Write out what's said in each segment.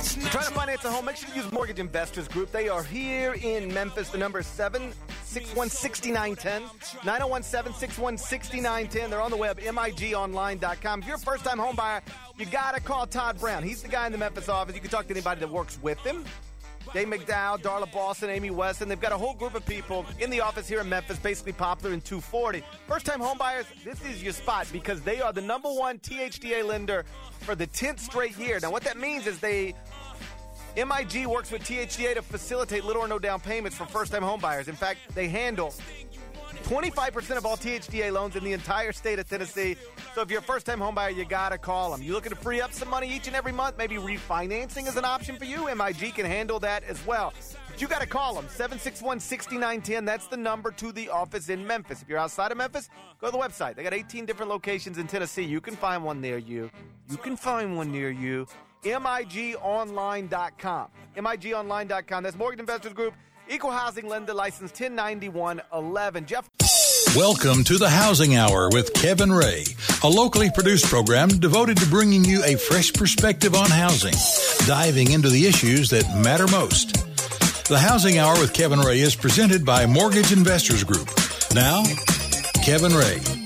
Trying to finance a home? Make sure you use Mortgage Investors Group. They are here in Memphis. The number is 761 6910. 901 761 6910. They're on the web, migonline.com. If you're a first time home buyer, you got to call Todd Brown. He's the guy in the Memphis office. You can talk to anybody that works with him. Dave McDowell, Darla Boston, Amy Weston. They've got a whole group of people in the office here in Memphis, basically popular in 240. First time homebuyers, this is your spot because they are the number one THDA lender for the 10th straight year. Now, what that means is they MIG works with THDA to facilitate little or no down payments for first time homebuyers. In fact, they handle 25% of all THDA loans in the entire state of Tennessee. So if you're a first time homebuyer, you got to call them. You looking to free up some money each and every month? Maybe refinancing is an option for you? MIG can handle that as well. But you got to call them 761 6910. That's the number to the office in Memphis. If you're outside of Memphis, go to the website. They got 18 different locations in Tennessee. You can find one near you. You can find one near you. MIGOnline.com. MIGOnline.com. That's Mortgage Investors Group. Equal housing lender license 109111. Jeff. Welcome to the Housing Hour with Kevin Ray, a locally produced program devoted to bringing you a fresh perspective on housing, diving into the issues that matter most. The Housing Hour with Kevin Ray is presented by Mortgage Investors Group. Now, Kevin Ray.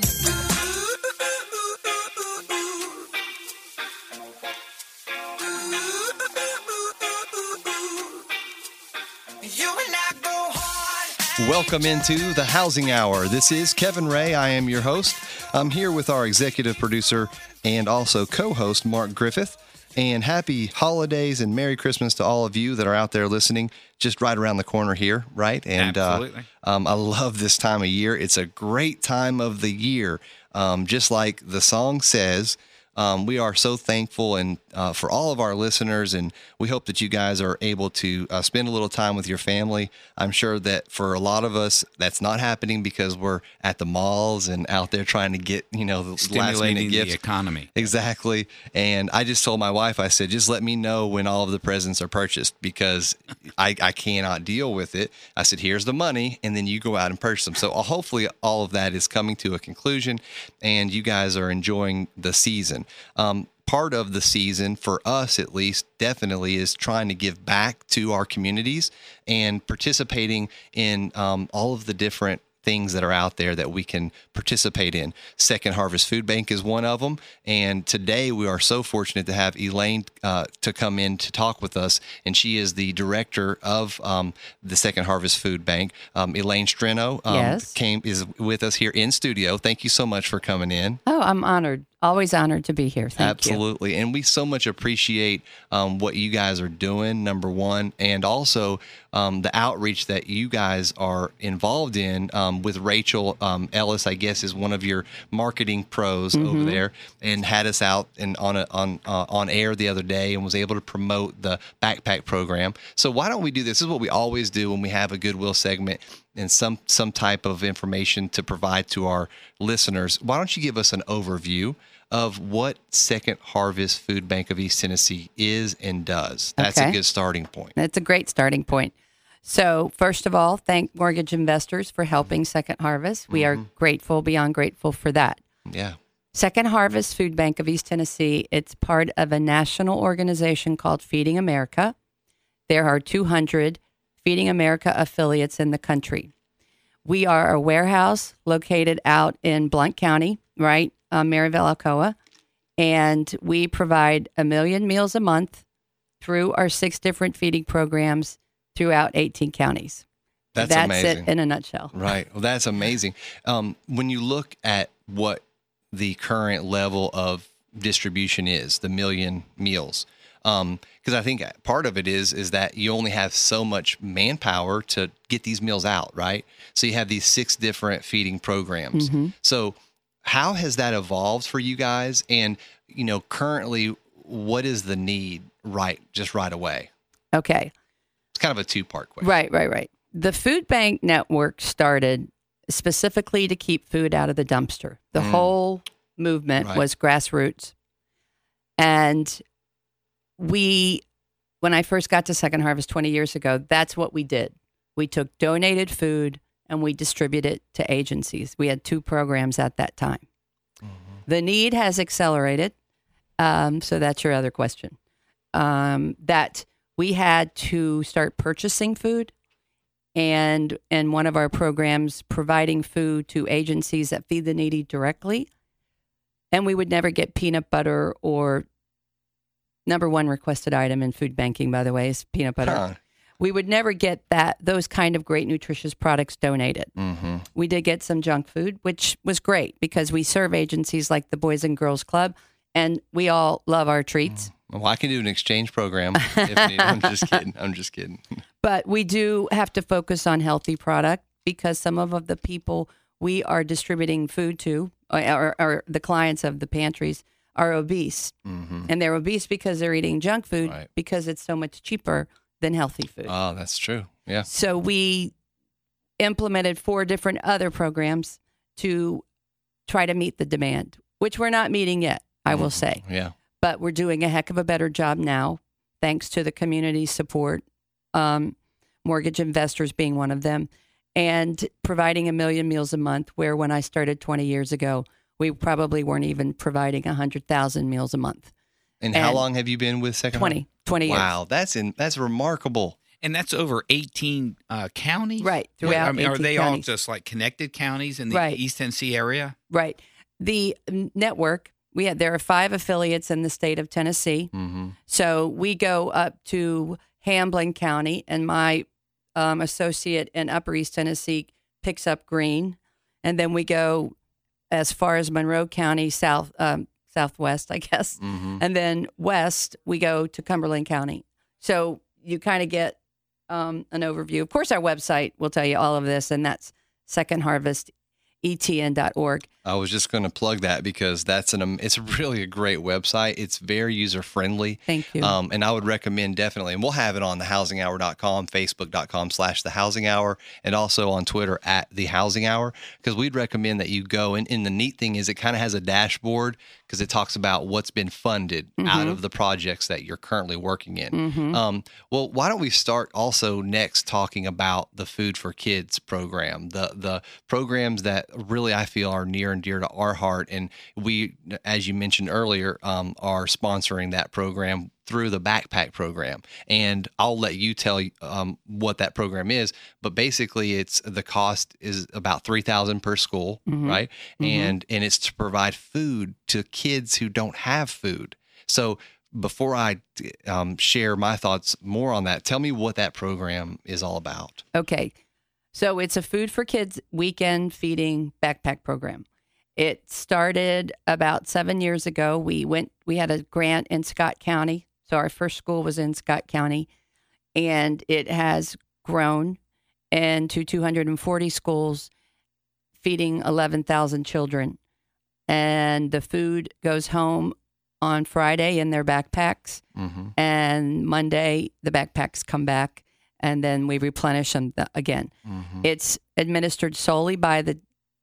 Welcome into the Housing Hour. This is Kevin Ray. I am your host. I'm here with our executive producer and also co host, Mark Griffith. And happy holidays and Merry Christmas to all of you that are out there listening, just right around the corner here, right? And Absolutely. Uh, um, I love this time of year. It's a great time of the year. Um, just like the song says, um, we are so thankful and uh, for all of our listeners, and we hope that you guys are able to uh, spend a little time with your family. I'm sure that for a lot of us, that's not happening because we're at the malls and out there trying to get you know the last minute Stimulating gifts. the economy. Exactly. And I just told my wife, I said, just let me know when all of the presents are purchased because I, I cannot deal with it. I said, here's the money, and then you go out and purchase them. So uh, hopefully all of that is coming to a conclusion and you guys are enjoying the season. Um, part of the season, for us at least, definitely is trying to give back to our communities and participating in um, all of the different things that are out there that we can participate in. Second Harvest Food Bank is one of them. And today we are so fortunate to have Elaine uh, to come in to talk with us. And she is the director of um, the Second Harvest Food Bank. Um, Elaine Streno um, Yes. came is with us here in studio. Thank you so much for coming in. Oh, I'm honored. Always honored to be here. Thank you. Absolutely. And we so much appreciate um, what you guys are doing, number one, and also um, the outreach that you guys are involved in um, with Rachel um, Ellis, I guess, is one of your marketing pros Mm-hmm. over there and had us out and on a, on uh, on air the other day and was able to promote the backpack program. So why don't we do this? This is what we always do when we have a Goodwill segment and some some type of information to provide to our listeners. Why don't you give us an overview of what Second Harvest Food Bank of East Tennessee is and does? That's a good starting point. That's a great starting point. So, first of all, thank mortgage investors for helping Second Harvest. We are mm-hmm. grateful, beyond grateful for that. Yeah. Second Harvest Food Bank of East Tennessee, it's part of a national organization called Feeding America. There are 200 Feeding America affiliates in the country. We are a warehouse located out in Blount County, right? Uh, Maryville, Alcoa. And we provide a million meals a month through our six different feeding programs throughout 18 counties. That's, That's amazing. it in a nutshell. Right. Well, that's amazing. Um, when you look at what the current level of distribution is, the million meals, because I think part of it is is that you only have so much manpower to get these meals out, right? So you have these six different feeding programs. So how has that evolved for you guys? And you know, currently, what is the need right just right away? Okay. It's kind of a two part question. Right, right, right. The food bank network started specifically to keep food out of the dumpster. The mm. whole movement Right. was grassroots. And we, when I first got to Second Harvest 20 years ago, that's what we did. We took donated food and we distribute it to agencies. We had two programs at that time. The need has accelerated. Um, so that's your other question. um, that we had to start purchasing food and in one of our programs providing food to agencies that feed the needy directly and we would never get peanut butter or number one requested item in food banking by the way is peanut butter Huh. We would never get that those kind of great nutritious products donated Mm-hmm. we did get some junk food which was great because we serve agencies like the boys and girls club and we all love our treats Well, I can do an exchange program. I'm just kidding. I'm just kidding. but we do have to focus on healthy product because some of the people we are distributing food to or, or, or the clients of the pantries are obese Mm-hmm. and they're obese because they're eating junk food Right. because it's so much cheaper than healthy food Oh, that's true. Yeah. so we implemented four different other programs to try to meet the demand which we're not meeting yet i will say Yeah. but we're doing a heck of a better job now, thanks to the community support, um, mortgage investors being one of them, and providing a million meals a month. Where when I started 20 years ago, we probably weren't even providing 100,000 meals a month. And, how long have you been with Second Heart? 20, 20 years. Wow, that's in that's remarkable. And that's over 18 uh, counties? Right, Wait, throughout I mean, are 18 they counties. all just like connected counties in the Right. East Tennessee area? Right. The n- network, we had, there are five affiliates in the state of Tennessee. Mm-hmm. So we go up to Hamblen County, and my um, associate in Upper East Tennessee picks up Greene, and then we go as far as Monroe County, south um, southwest, I guess, Mm-hmm. and then west we go to Cumberland County. So you kind of get um, an overview. Of course, our website will tell you all of this, and that's secondharvestetn.org. I was just going to plug that because that's an um, it's really a great website. It's very user friendly. Thank you. Um, and I would recommend definitely, and we'll have it on thehousinghour.com, facebook.com slash the housing hour, and also on Twitter at the housing hour, because we'd recommend that you go. And, and the neat thing is it kind of has a dashboard because it talks about what's been funded out of the projects that you're currently working in. Mhm. Um, well, why don't we start also next talking about the Food for Kids program, the the programs that really I feel are near and dear to our heart, and we, as you mentioned earlier, um, are sponsoring that program through the backpack program. And I'll let you tell um, what that program is, but basically, it's the cost is about three thousand per school, Mhm. right? Mhm. And and it's to provide food to kids who don't have food. So before I um, share my thoughts more on that, tell me what that program is all about. Okay. So it's a food for kids weekend feeding backpack program. It started about seven years ago. We went, we had a grant in Scott County. So our first school was in Scott County and it has grown into 240 schools feeding 11,000 children. And the food goes home on Friday in their backpacks Mm-hmm. and Monday the backpacks come back and then we replenish them again. Mm-hmm. It's administered solely by the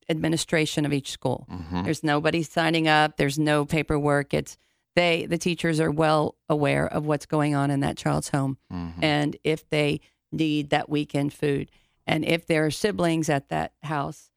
administration of each school. Mm-hmm. There's nobody signing up, there's no paperwork. It's they the teachers are well aware of what's going on in that child's home Mm-hmm. and if they need that weekend food and if there are siblings at that house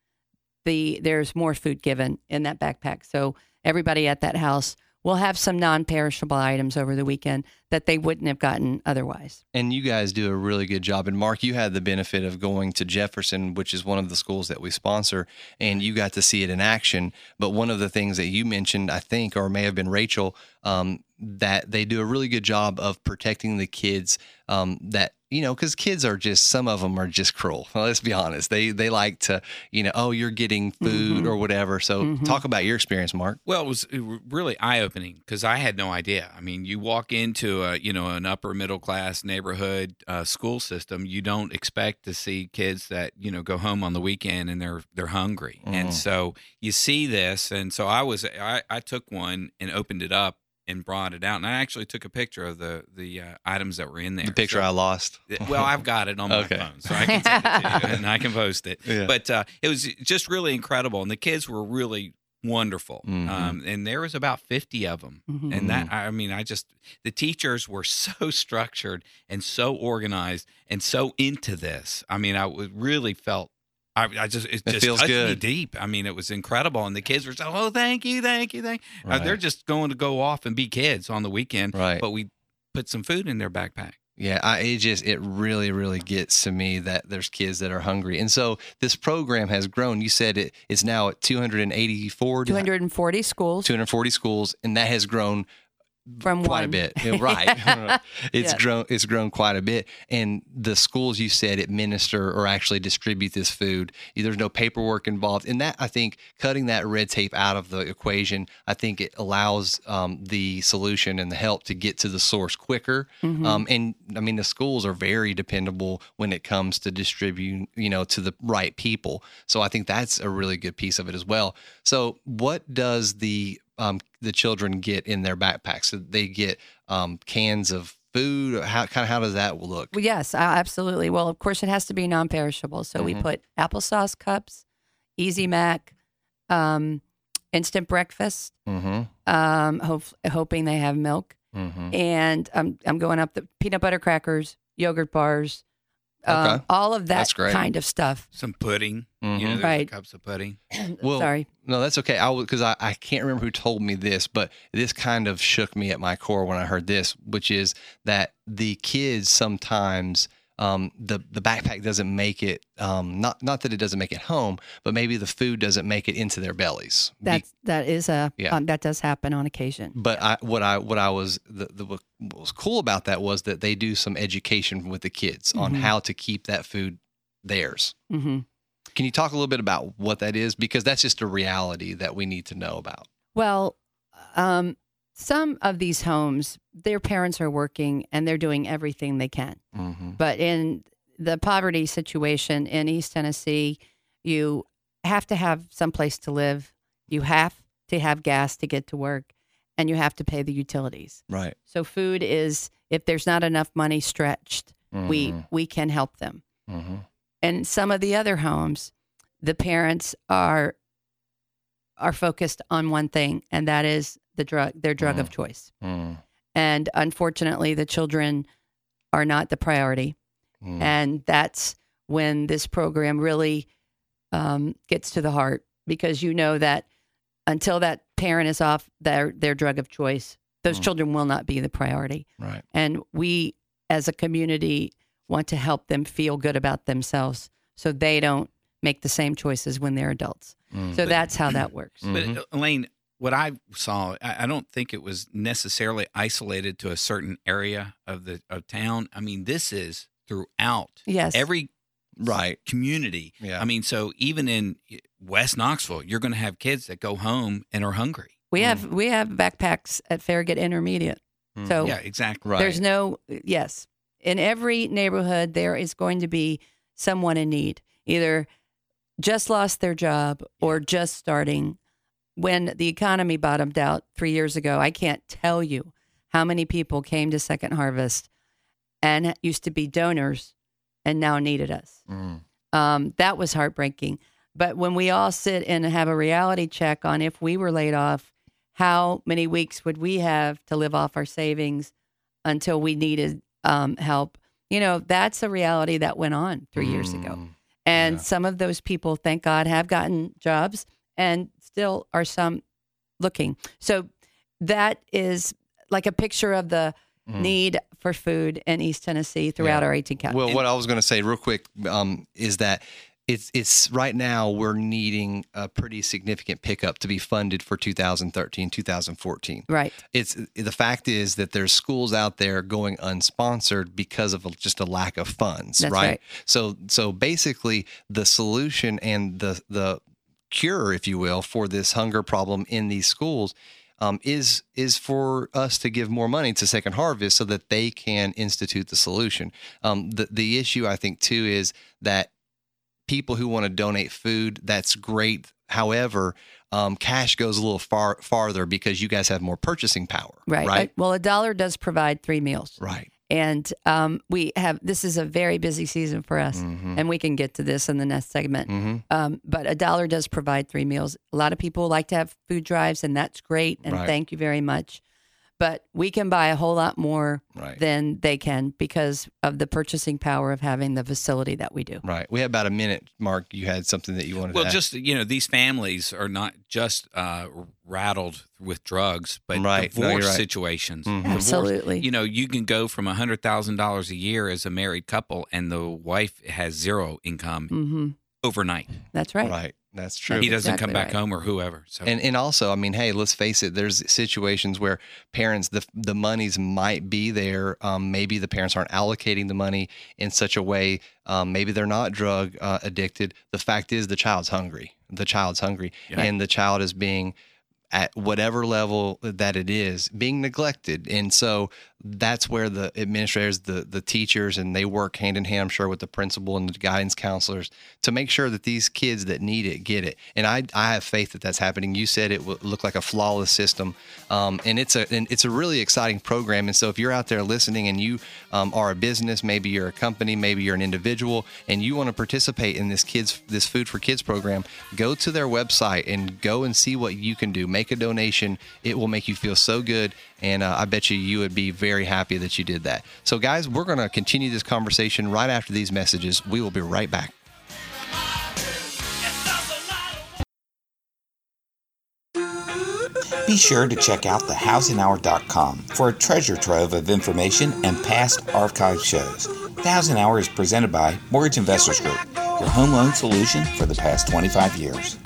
the there's more food given in that backpack so everybody at that house will have some non-perishable items over the weekend that they wouldn't have gotten otherwise And you guys do a really good job. And Mark, you had the benefit of going to Jefferson, which is one of the schools that we sponsor, and you got to see it in action. But one of the things that you mentioned, I think, or may have been Rachel, um, that they do a really good job of protecting the kids um, that you know because kids are just some of them are just cruel. Well, let's be honest. They they like to you know oh you're getting food or whatever. So talk about your experience mark. Well, it was really eye opening because I had no idea. I mean, you walk into a you know an upper middle class neighborhood uh, school system, you don't expect to see kids that you know go home on the weekend and they're they're hungry, Mm. and so you see this, and so I was I, I took one and opened it up and brought it out, and I actually took a picture of the the uh, items that were in there. the picture So- i lost well, I've got it on my Okay. phone, so I can send it to you and I can post it. Yeah. But uh, it was just really incredible, and the kids were really wonderful. Mhm. Um, and there was about fifty of them, Mhm. and that I mean, I just the teachers were so structured and so organized and so into this. I mean, I was- really felt. I, I just it, It just feels touched me good. deep. I mean, it was incredible, and the kids were so oh, thank you, thank you, thank. Uh, Right. they're just going to go off and be kids on the weekend, Right. But we put some food in their backpack. Yeah, I, it just it really really gets to me that there's kids that are hungry, and so this program has grown. You said it's now at 284, 240 schools 240 schools, and that has grown from quite one. a bit. Right. it's Yes. grown it's grown quite a bit. And the schools you said administer or actually distribute this food, there's no paperwork involved. And that I think cutting that red tape out of the equation, I think it allows um, the solution and the help to get to the source quicker. Mm-hmm. Um, and I mean the schools are very dependable when it comes to distribute, you know, to the right people. So I think that's a really good piece of it as well. So what does the um, the children get in their backpacks? So they get um, cans of food. How kind of how does that look? Well, yes, absolutely. Well, of course, it has to be non-perishable. So Mm-hmm. we put applesauce cups, Easy Mac, um, instant breakfast. Mm-hmm. Um, hope, hoping they have milk, Mm-hmm. and I'm I'm going up the peanut butter crackers, yogurt bars, um, Okay. all of that kind of stuff. Some pudding. You know, Mhm. Right. cups of pudding. Well, Sorry. No, that's okay. I because I, I can't remember who told me this, but this kind of shook me at my core when I heard this, which is that the kids sometimes um, the the backpack doesn't make it um, not not that it doesn't make it home, but maybe the food doesn't make it into their bellies. Be- That's that is a Yeah. um, that does happen on occasion. but I, what I what I was the, the what was cool about that was that they do some education with the kids on Mhm. how to keep that food theirs. hmm Can you talk a little bit about what that is because that's just a reality that we need to know about. Well, um, some of these homes, their parents are working and they're doing everything they can. Mm-hmm. But in the poverty situation in East Tennessee, you have to have some place to live. You have to have gas to get to work, and you have to pay the utilities. Right. So food is if there's not enough money stretched, we Mhm. we can help them. Mm-hmm. And some of the other homes, the parents are are focused on one thing, and that is the drug, their drug of choice. Mm-hmm. And unfortunately, the children are not the priority. Mm. And that's when this program really um, gets to the heart because you know that until that parent is off their, their drug of choice, those Mm. children will not be the priority. Right. And we, as a community, want to help them feel good about themselves so they don't make the same choices when they're adults. Mm. So that's how that works. But uh, Elaine, what I saw, I, I don't think it was necessarily isolated to a certain area of the of town. I mean, this is throughout Yes. every Right. community. Yeah. I mean, so even in West Knoxville, you're going to have kids that go home and are hungry. we have mm. we have backpacks at Farragut Intermediate. Mm. So Yeah, exactly. Right. There's no, yes. In every neighborhood, there is going to be someone in need, either just lost their job or just starting. When the economy bottomed out three years ago, I can't tell you how many people came to Second Harvest and used to be donors and now needed us. Mm. Um, that was heartbreaking. But when we all sit and have a reality check on if we were laid off, how many weeks would we have to live off our savings until we needed um, help? You know, that's a reality that went on three years ago. Mm. And Yeah. some of those people, thank God, have gotten jobs and still are some looking. So that is like a picture of the Mm. need for food in East Tennessee throughout Yeah. our 18 counties. Well, what I was going to say real quick um, is that it's it's right now we're needing a pretty significant pickup to be funded for 2013, 2014. right. It's the fact is that there's schools out there going unsponsored because of just a lack of funds, right? right. So so basically the solution and the the cure, if you will, for this hunger problem in these schools um, is is for us to give more money to Second Harvest so that they can institute the solution. Um, the the issue I think too is that people who want to donate food, that's great. However, um, cash goes a little far farther because you guys have more purchasing power, Right. Right. Uh, well, a dollar does provide three meals. right. And um, we have, this is a very busy season for us. Mhm. And we can get to this in the next segment. Mhm. Um, but a dollar does provide three meals. A lot of people like to have food drives, and that's great. And Right. thank you very much. But we can buy a whole lot more Right. than they can because of the purchasing power of having the facility that we do. Right. We have about a minute, Mark. You had something that you wanted Well, to add. just you know, these families are not just uh, rattled with drugs, but Right. Divorce you're right. situations. Mhm. Divorce- Absolutely. You know, you can go from a hundred thousand dollars a year as a married couple, and the wife has zero income hmm overnight. That's right. Right. That's true. He doesn't come back right. home or whoever. So And and also, I mean, hey, let's face it. There's situations where parents, the the monies might be there. Um, maybe the parents aren't allocating the money in such a way. Um, maybe they're not drug uh, addicted. The fact is, the child's hungry. The child's hungry, Yeah. and the child is being at whatever level that it is being neglected. And so that's where the administrators the the teachers and they work hand in hand i'm sure with the principal and the guidance counselors to make sure that these kids that need it get it. And i i have faith that that's happening. You said it will look like a flawless system. Um, and it's a and it's a really exciting program. And so if you're out there listening and you um, are a business maybe you're a company maybe you're an individual and you want to participate in this kids this food for kids program go to their website and go and see what you can do. Make a donation it will make you feel so good and uh, i bet you you would be very happy that you did that so guys we're going to continue this conversation right after these messages we will be right back Be sure to check out thehousinghour.com for a treasure trove of information and past archived shows. The Housing Hour is presented by Mortgage Investors Group, your home loan solution for the past 25 years.